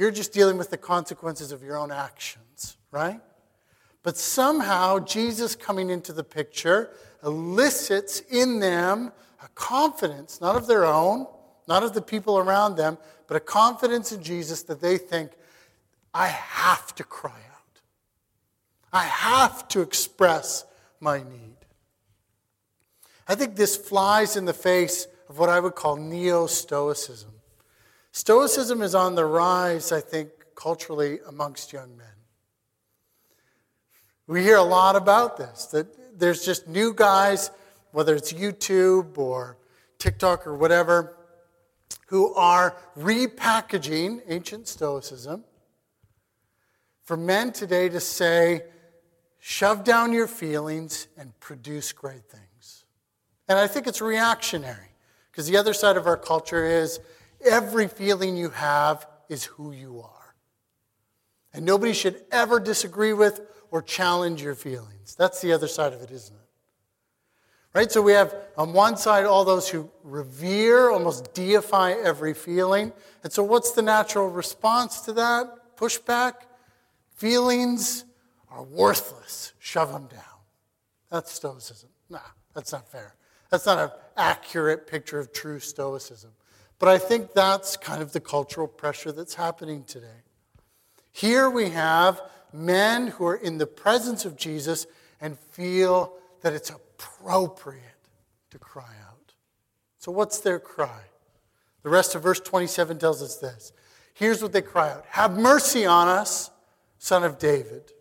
you're just dealing with the consequences of your own actions, right? But somehow, Jesus coming into the picture elicits in them a confidence, not of their own, not of the people around them, but a confidence in Jesus that they think, I have to cry out. I have to express my need. I think this flies in the face of what I would call neo Stoicism. Stoicism is on the rise, I think, culturally amongst young men. We hear a lot about this, that there's just new guys, whether it's YouTube or TikTok or whatever, who are repackaging ancient Stoicism for men today to say, shove down your feelings and produce great things. And I think it's reactionary because the other side of our culture is every feeling you have is who you are. And nobody should ever disagree with or challenge your feelings. That's the other side of it, isn't it? Right? So we have on one side all those who revere, almost deify every feeling. And so what's the natural response to that? Pushback? Feelings are worthless. Shove them down. That's Stoicism. Nah, that's not fair. That's not an accurate picture of true Stoicism. But I think that's kind of the cultural pressure that's happening today. Here we have men who are in the presence of Jesus and feel that it's appropriate to cry out. So, what's their cry? The rest of verse 27 tells us this. Here's what they cry out Have mercy on us, son of David.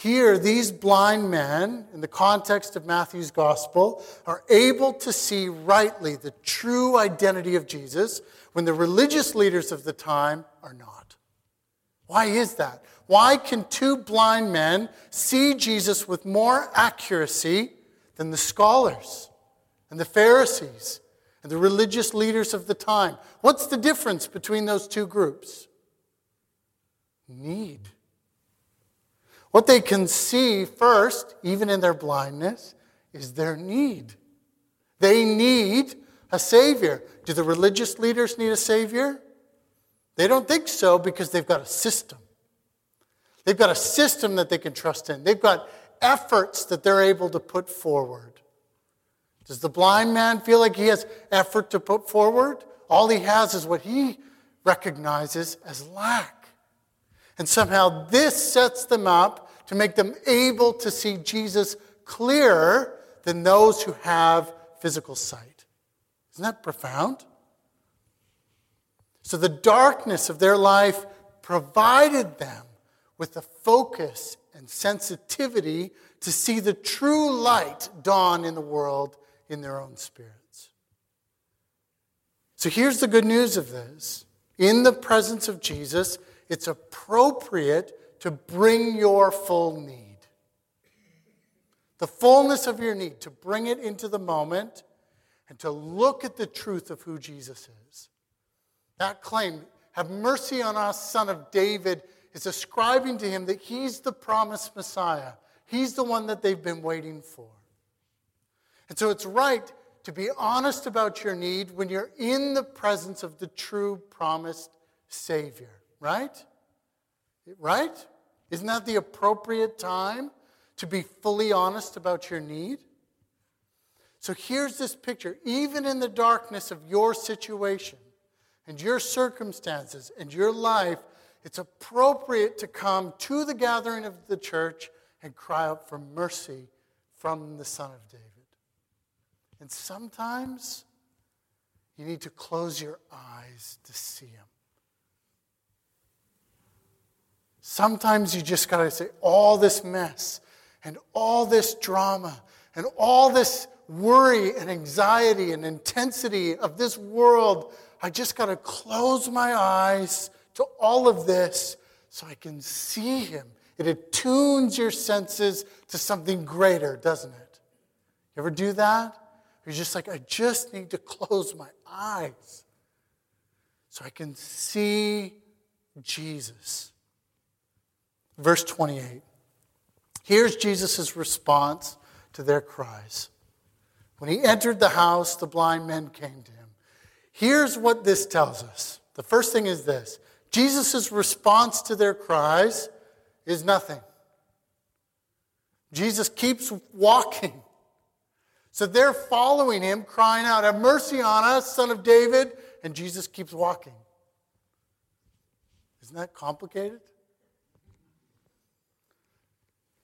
Here, these blind men, in the context of Matthew's gospel, are able to see rightly the true identity of Jesus when the religious leaders of the time are not. Why is that? Why can two blind men see Jesus with more accuracy than the scholars and the Pharisees and the religious leaders of the time? What's the difference between those two groups? Need. What they can see first, even in their blindness, is their need. They need a Savior. Do the religious leaders need a Savior? They don't think so because they've got a system. They've got a system that they can trust in. They've got efforts that they're able to put forward. Does the blind man feel like he has effort to put forward? All he has is what he recognizes as lack. And somehow this sets them up to make them able to see Jesus clearer than those who have physical sight. Isn't that profound? So the darkness of their life provided them with the focus and sensitivity to see the true light dawn in the world in their own spirits. So here's the good news of this. In the presence of Jesus, it's appropriate to bring your full need. The fullness of your need, to bring it into the moment and to look at the truth of who Jesus is. That claim, have mercy on us, son of David, is ascribing to him that he's the promised Messiah. He's the one that they've been waiting for. And so it's right to be honest about your need when you're in the presence of the true promised Savior right? Right? Isn't that the appropriate time to be fully honest about your need? So here's this picture. Even in the darkness of your situation and your circumstances and your life, it's appropriate to come to the gathering of the church and cry out for mercy from the Son of David. And sometimes you need to close your eyes to see him. Sometimes you just got to say, all this mess and all this drama and all this worry and anxiety and intensity of this world, I just got to close my eyes to all of this so I can see Him. It attunes your senses to something greater, doesn't it? You ever do that? You're just like, I just need to close my eyes so I can see Jesus. Verse 28. Here's Jesus' response to their cries. When he entered the house, the blind men came to him. Here's what this tells us. The first thing is this Jesus' response to their cries is nothing. Jesus keeps walking. So they're following him, crying out, Have mercy on us, son of David. And Jesus keeps walking. Isn't that complicated?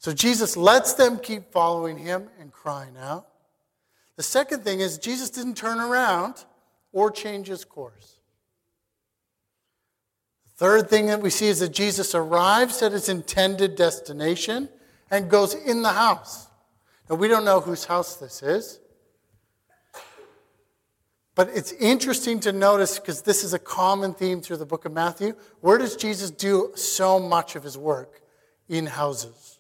So Jesus lets them keep following him and crying out. The second thing is, Jesus didn't turn around or change his course. The third thing that we see is that Jesus arrives at his intended destination and goes in the house. Now, we don't know whose house this is. But it's interesting to notice because this is a common theme through the book of Matthew. Where does Jesus do so much of his work? In houses.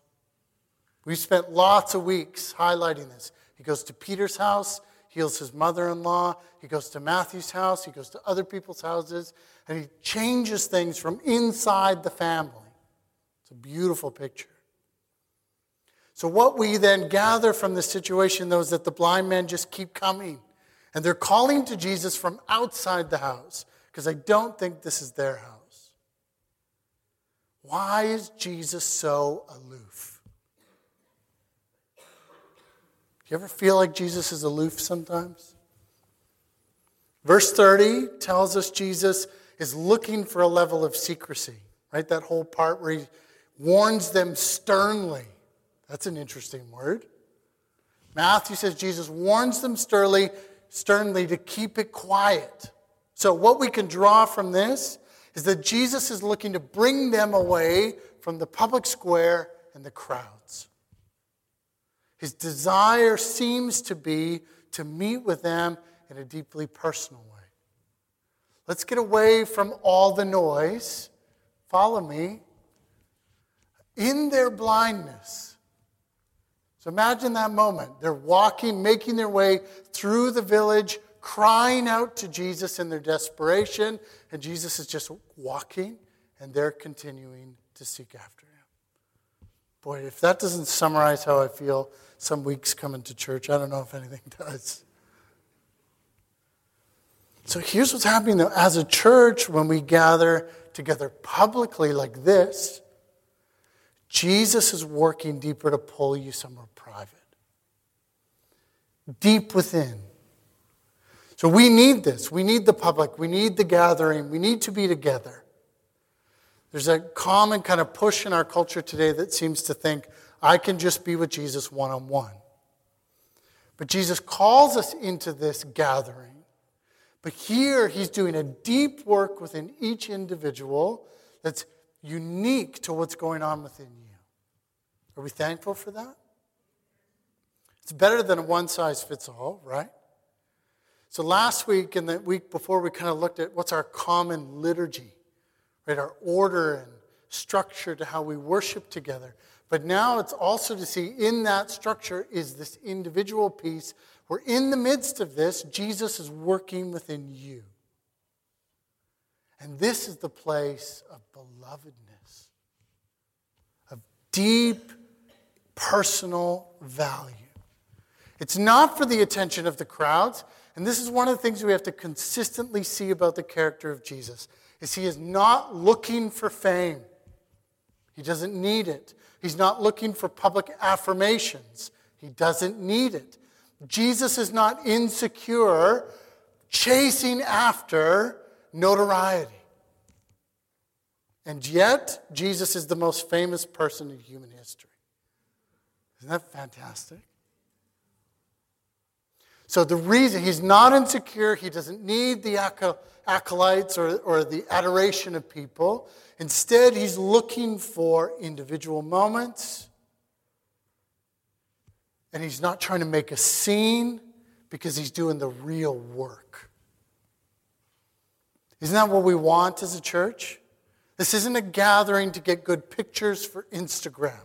We've spent lots of weeks highlighting this. He goes to Peter's house, heals his mother in law. He goes to Matthew's house, he goes to other people's houses, and he changes things from inside the family. It's a beautiful picture. So, what we then gather from this situation, though, is that the blind men just keep coming. And they're calling to Jesus from outside the house because I don't think this is their house. Why is Jesus so aloof? Do you ever feel like Jesus is aloof sometimes? Verse 30 tells us Jesus is looking for a level of secrecy, right? That whole part where he warns them sternly. That's an interesting word. Matthew says Jesus warns them sternly sternly to keep it quiet. So, what we can draw from this is that Jesus is looking to bring them away from the public square and the crowds. His desire seems to be to meet with them in a deeply personal way. Let's get away from all the noise. Follow me. In their blindness, so imagine that moment. They're walking, making their way through the village, crying out to Jesus in their desperation, and Jesus is just walking, and they're continuing to seek after him. Boy, if that doesn't summarize how I feel some weeks coming to church, I don't know if anything does. So here's what's happening though. As a church, when we gather together publicly like this, Jesus is working deeper to pull you somewhere private, deep within. So we need this. We need the public. We need the gathering. We need to be together. There's a common kind of push in our culture today that seems to think, I can just be with Jesus one on one. But Jesus calls us into this gathering. But here, he's doing a deep work within each individual that's unique to what's going on within you. Are we thankful for that? It's better than a one size fits all, right? So last week and the week before, we kind of looked at what's our common liturgy, right? Our order and structure to how we worship together. But now it's also to see in that structure is this individual piece where in the midst of this, Jesus is working within you. And this is the place of belovedness, of deep personal value. It's not for the attention of the crowds, and this is one of the things we have to consistently see about the character of Jesus is he is not looking for fame. He doesn't need it. He's not looking for public affirmations. He doesn't need it. Jesus is not insecure chasing after notoriety. And yet, Jesus is the most famous person in human history. Isn't that fantastic? So, the reason he's not insecure, he doesn't need the acolytes or, or the adoration of people. Instead, he's looking for individual moments. And he's not trying to make a scene because he's doing the real work. Isn't that what we want as a church? This isn't a gathering to get good pictures for Instagram.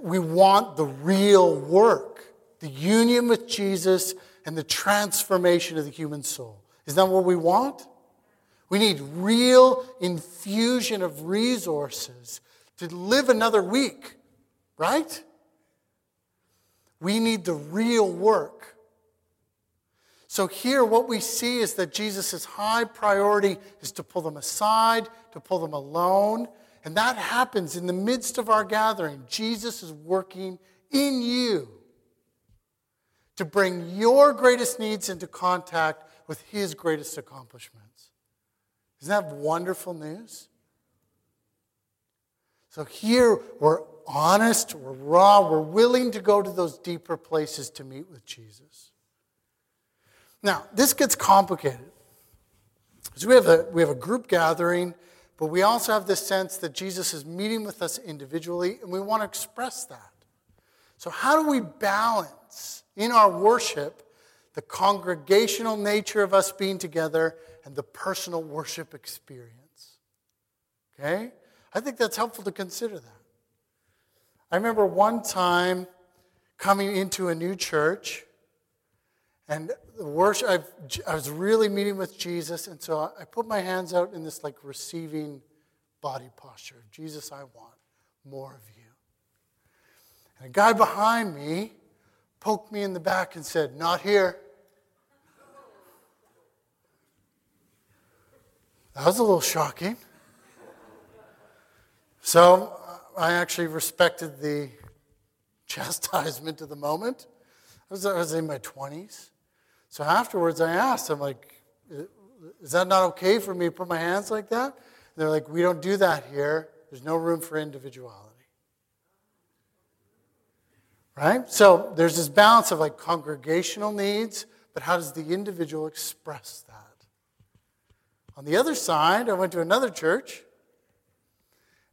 We want the real work, the union with Jesus and the transformation of the human soul. Is that what we want? We need real infusion of resources to live another week, right? We need the real work. So here, what we see is that Jesus' high priority is to pull them aside, to pull them alone. And that happens in the midst of our gathering. Jesus is working in you to bring your greatest needs into contact with his greatest accomplishments. Isn't that wonderful news? So here we're honest, we're raw, we're willing to go to those deeper places to meet with Jesus. Now, this gets complicated. So we have a, we have a group gathering, but we also have this sense that Jesus is meeting with us individually, and we want to express that. So, how do we balance in our worship the congregational nature of us being together and the personal worship experience? Okay? I think that's helpful to consider that. I remember one time coming into a new church, and the worship, I've, i was really meeting with Jesus, and so I put my hands out in this like receiving body posture. Jesus, I want more of you. And a guy behind me poked me in the back and said, Not here. That was a little shocking. So uh, I actually respected the chastisement of the moment. I was, I was in my 20s. So afterwards, I asked, I'm like, is that not okay for me to put my hands like that? And they're like, we don't do that here. There's no room for individuality. Right? So there's this balance of like congregational needs, but how does the individual express that? On the other side, I went to another church,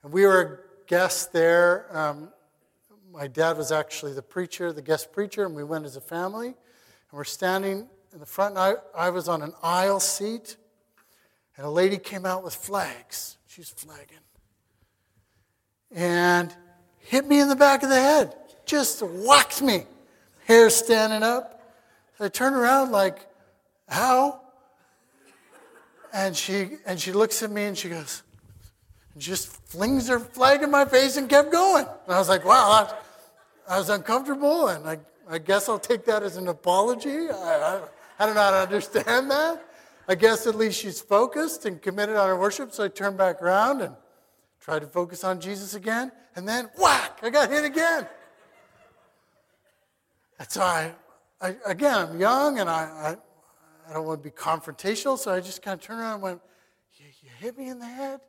and we were guests there. Um, my dad was actually the preacher, the guest preacher, and we went as a family. And we're standing in the front, and I, I was on an aisle seat, and a lady came out with flags. She's flagging. And hit me in the back of the head just whacked me, hair standing up. I turn around like, how? And she and she looks at me and she goes, and just flings her flag in my face and kept going. And I was like, wow, I, I was uncomfortable, and I, I guess I'll take that as an apology. I, I, I don't know how to understand that. I guess at least she's focused and committed on her worship, so I turned back around and tried to focus on Jesus again, and then whack, I got hit again. So I, I again, I'm young and I, I, I, don't want to be confrontational, so I just kind of turned around and went, you, you hit me in the head?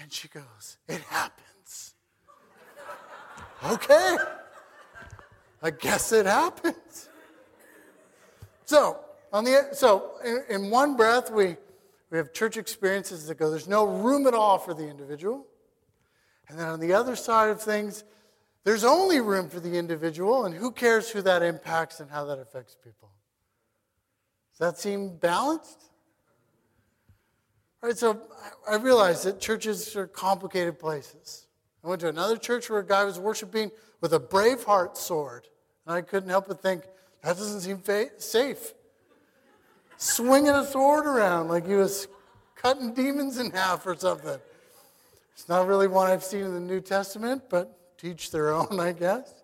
And she goes, It happens. okay. I guess it happens. So, on the, so in, in one breath, we, we have church experiences that go, there's no room at all for the individual. And then on the other side of things, there's only room for the individual, and who cares who that impacts and how that affects people? Does that seem balanced? All right, so I realize that churches are complicated places. I went to another church where a guy was worshiping with a Braveheart sword, and I couldn't help but think, that doesn't seem fa- safe. Swinging a sword around like he was cutting demons in half or something. It's not really one I've seen in the New Testament, but teach their own, I guess.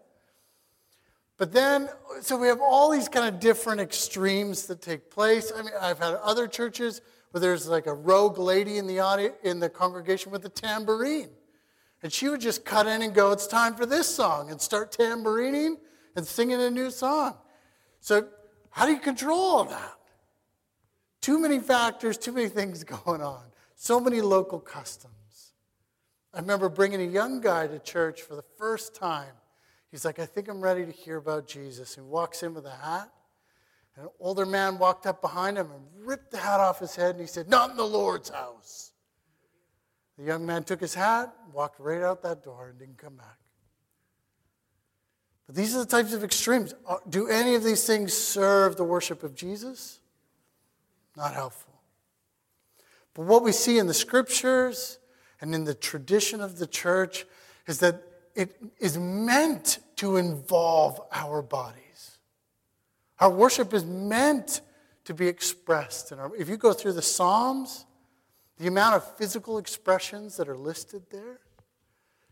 But then, so we have all these kind of different extremes that take place. I mean, I've had other churches where there's like a rogue lady in the audience, in the congregation with a tambourine. And she would just cut in and go, it's time for this song, and start tambourining and singing a new song. So, how do you control all that? Too many factors, too many things going on, so many local customs. I remember bringing a young guy to church for the first time. He's like, I think I'm ready to hear about Jesus. He walks in with a hat. And An older man walked up behind him and ripped the hat off his head, and he said, Not in the Lord's house. The young man took his hat, walked right out that door, and didn't come back. But these are the types of extremes. Uh, do any of these things serve the worship of Jesus? Not helpful. But what we see in the scriptures and in the tradition of the church is that it is meant to involve our bodies. Our worship is meant to be expressed. Our, if you go through the Psalms, the amount of physical expressions that are listed there,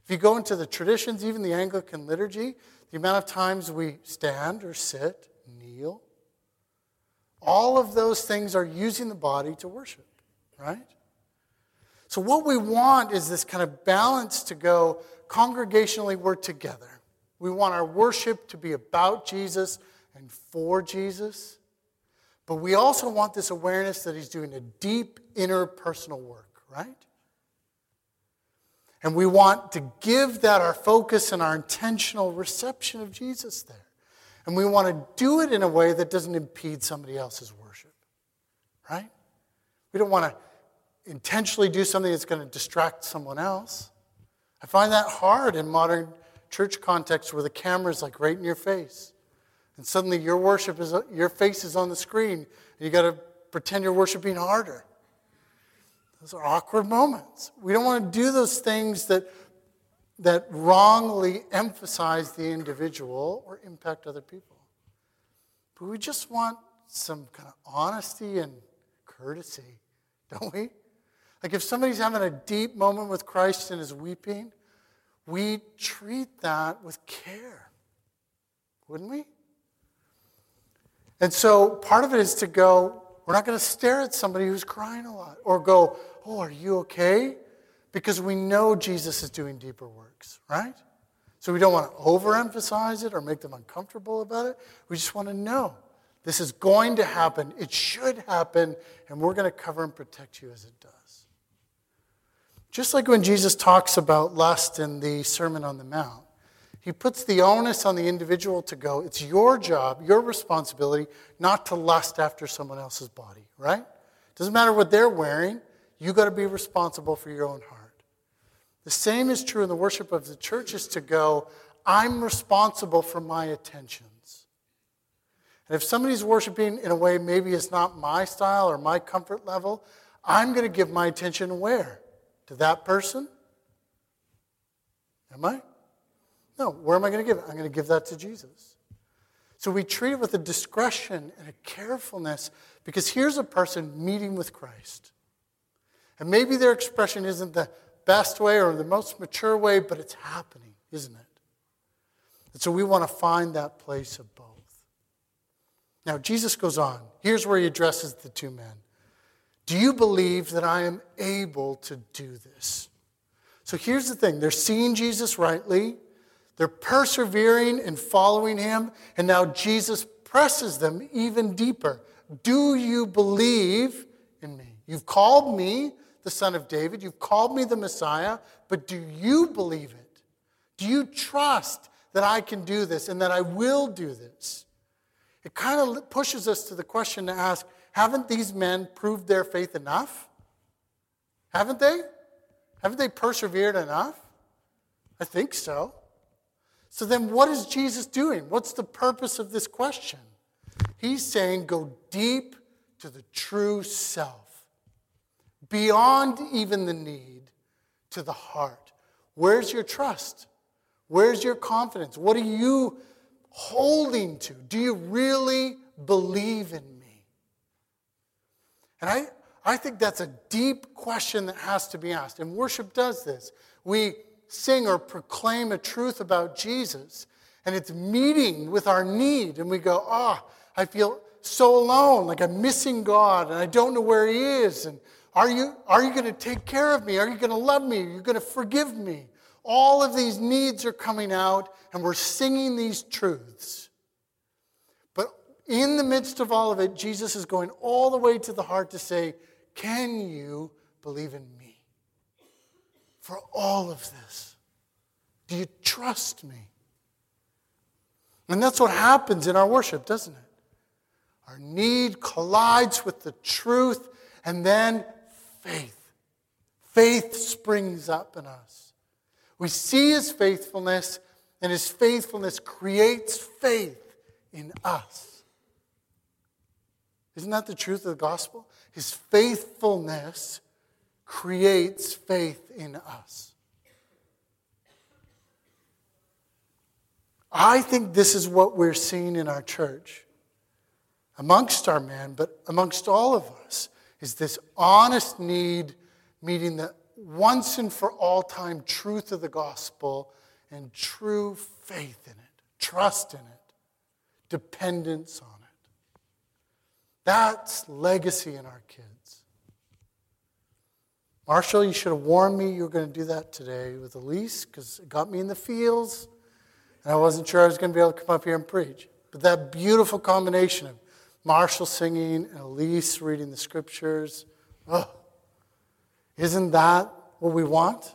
if you go into the traditions, even the Anglican liturgy, the amount of times we stand or sit, kneel, All of those things are using the body to worship, right? So, what we want is this kind of balance to go congregationally, we're together. We want our worship to be about Jesus and for Jesus. But we also want this awareness that He's doing a deep inner personal work, right? And we want to give that our focus and our intentional reception of Jesus there. And we want to do it in a way that doesn't impede somebody else's worship, right? We don't want to intentionally do something that's going to distract someone else. I find that hard in modern church context where the camera is like right in your face. And suddenly your worship is, your face is on the screen, and you got to pretend you're worshiping harder. Those are awkward moments. We don't want to do those things that, that wrongly emphasize the individual or impact other people. But we just want some kind of honesty and courtesy, don't we? Like if somebody's having a deep moment with Christ and is weeping, we treat that with care, wouldn't we? And so part of it is to go, we're not going to stare at somebody who's crying a lot or go, oh, are you okay? Because we know Jesus is doing deeper works, right? So we don't want to overemphasize it or make them uncomfortable about it. We just want to know this is going to happen. It should happen, and we're going to cover and protect you as it does. Just like when Jesus talks about lust in the Sermon on the Mount, he puts the onus on the individual to go, it's your job, your responsibility, not to lust after someone else's body, right? Doesn't matter what they're wearing, you got to be responsible for your own heart. The same is true in the worship of the church is to go, I'm responsible for my attentions. And if somebody's worshiping in a way maybe it's not my style or my comfort level, I'm going to give my attention where? To that person? Am I? No. Where am I going to give it? I'm going to give that to Jesus. So we treat it with a discretion and a carefulness because here's a person meeting with Christ. And maybe their expression isn't the best way or the most mature way, but it's happening, isn't it? And so we want to find that place of both. Now, Jesus goes on. Here's where he addresses the two men. Do you believe that I am able to do this? So here's the thing they're seeing Jesus rightly, they're persevering and following him, and now Jesus presses them even deeper. Do you believe in me? You've called me the Son of David, you've called me the Messiah, but do you believe it? Do you trust that I can do this and that I will do this? It kind of pushes us to the question to ask haven't these men proved their faith enough? Haven't they? Haven't they persevered enough? I think so. So then, what is Jesus doing? What's the purpose of this question? He's saying, go deep to the true self, beyond even the need, to the heart. Where's your trust? Where's your confidence? What are you holding to? Do you really believe in and I, I think that's a deep question that has to be asked. And worship does this. We sing or proclaim a truth about Jesus, and it's meeting with our need. And we go, ah, oh, I feel so alone, like I'm missing God, and I don't know where He is. And are you, are you going to take care of me? Are you going to love me? Are you going to forgive me? All of these needs are coming out, and we're singing these truths in the midst of all of it, Jesus is going all the way to the heart to say, Can you believe in me? For all of this, do you trust me? And that's what happens in our worship, doesn't it? Our need collides with the truth, and then faith. Faith springs up in us. We see his faithfulness, and his faithfulness creates faith in us. Isn't that the truth of the gospel? His faithfulness creates faith in us. I think this is what we're seeing in our church, amongst our men, but amongst all of us, is this honest need meeting the once and for all time truth of the gospel and true faith in it, trust in it, dependence on it. That's legacy in our kids. Marshall, you should have warned me you were going to do that today with Elise because it got me in the fields and I wasn't sure I was going to be able to come up here and preach. But that beautiful combination of Marshall singing and Elise reading the scriptures, oh, isn't that what we want?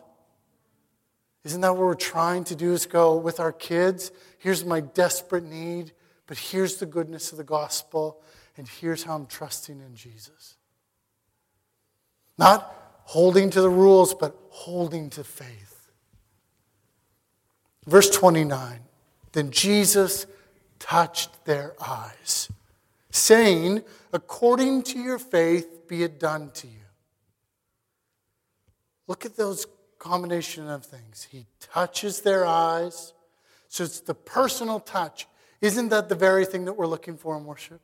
Isn't that what we're trying to do is go with our kids? Here's my desperate need, but here's the goodness of the gospel, and here's how I'm trusting in Jesus. Not holding to the rules, but holding to faith. Verse 29 Then Jesus touched their eyes, saying, According to your faith, be it done to you. Look at those combination of things. He touches their eyes. So it's the personal touch. Isn't that the very thing that we're looking for in worship?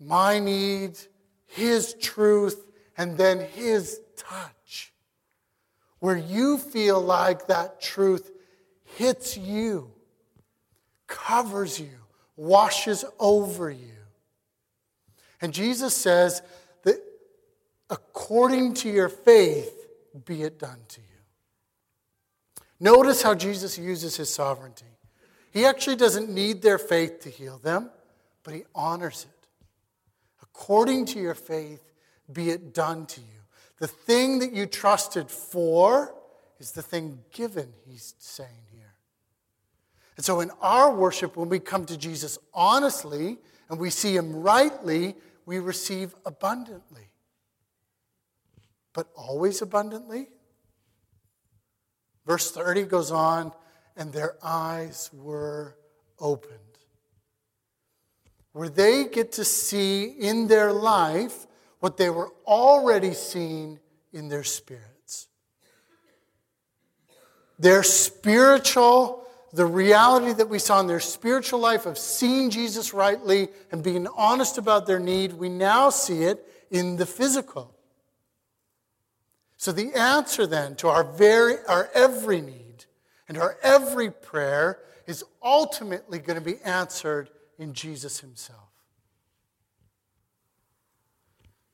My need, His truth, and then His touch. Where you feel like that truth hits you, covers you, washes over you. And Jesus says that according to your faith, be it done to you. Notice how Jesus uses his sovereignty. He actually doesn't need their faith to heal them, but he honors it. According to your faith, be it done to you. The thing that you trusted for is the thing given, he's saying here. And so in our worship, when we come to Jesus honestly and we see him rightly, we receive abundantly but always abundantly? Verse 30 goes on, and their eyes were opened. Where they get to see in their life what they were already seeing in their spirits. Their spiritual, the reality that we saw in their spiritual life of seeing Jesus rightly and being honest about their need, we now see it in the physical. So the answer then to our very our every need and our every prayer is ultimately going to be answered in Jesus himself.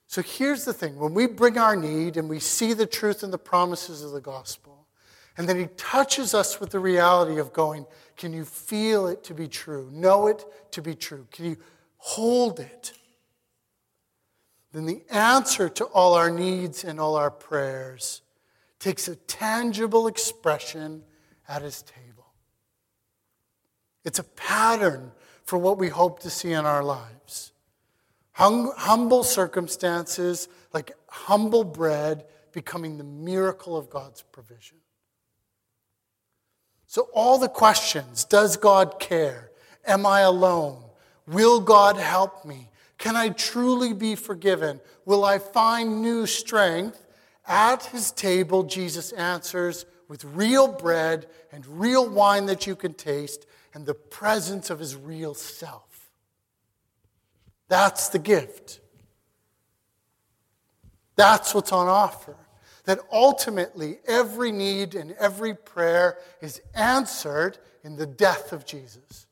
So here's the thing when we bring our need and we see the truth and the promises of the gospel, and then he touches us with the reality of going, can you feel it to be true? Know it to be true? Can you hold it? then the answer to all our needs and all our prayers takes a tangible expression at his table. It's a pattern for what we hope to see in our lives. Hum- humble circumstances, like humble bread, becoming the miracle of God's provision. So, all the questions Does God care? Am I alone? Will God help me? Can I truly be forgiven? Will I find new strength? At his table, Jesus answers with real bread and real wine that you can taste and the presence of his real self. That's the gift. That's what's on offer. That ultimately every need and every prayer is answered in the death of Jesus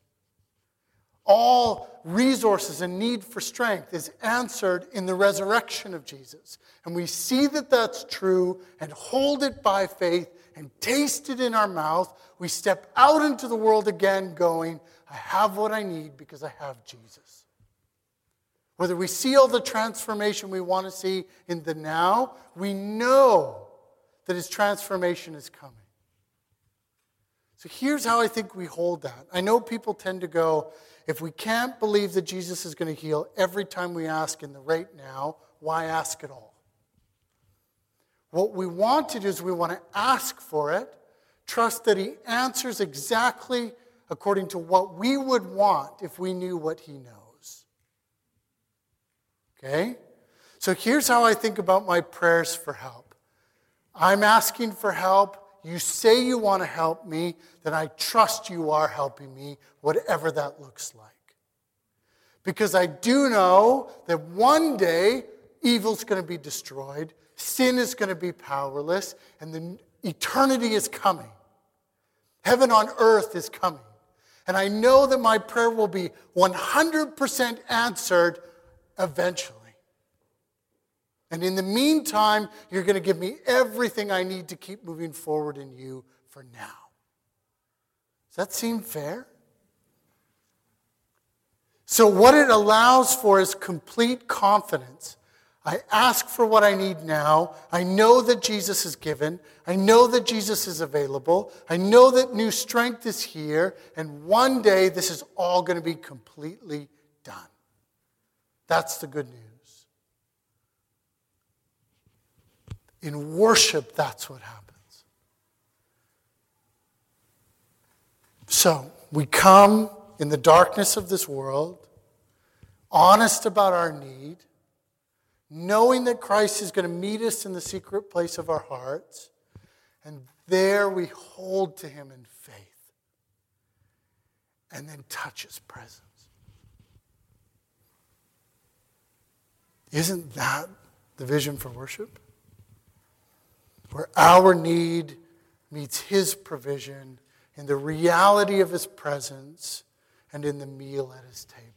all resources and need for strength is answered in the resurrection of Jesus. And we see that that's true and hold it by faith and taste it in our mouth. We step out into the world again going, I have what I need because I have Jesus. Whether we see all the transformation we want to see in the now, we know that his transformation is coming. So here's how I think we hold that. I know people tend to go, if we can't believe that Jesus is going to heal every time we ask in the right now, why ask at all? What we want to do is we want to ask for it, trust that He answers exactly according to what we would want if we knew what He knows. Okay? So here's how I think about my prayers for help I'm asking for help you say you want to help me, then I trust you are helping me, whatever that looks like. Because I do know that one day evil's going to be destroyed, sin is going to be powerless, and the eternity is coming. Heaven on earth is coming. And I know that my prayer will be 100% answered eventually. And in the meantime, you're going to give me everything I need to keep moving forward in you for now. Does that seem fair? So, what it allows for is complete confidence. I ask for what I need now. I know that Jesus is given. I know that Jesus is available. I know that new strength is here. And one day, this is all going to be completely done. That's the good news. In worship, that's what happens. So, we come in the darkness of this world, honest about our need, knowing that Christ is going to meet us in the secret place of our hearts, and there we hold to Him in faith and then touch His presence. Isn't that the vision for worship? Where our need meets His provision in the reality of His presence and in the meal at His table.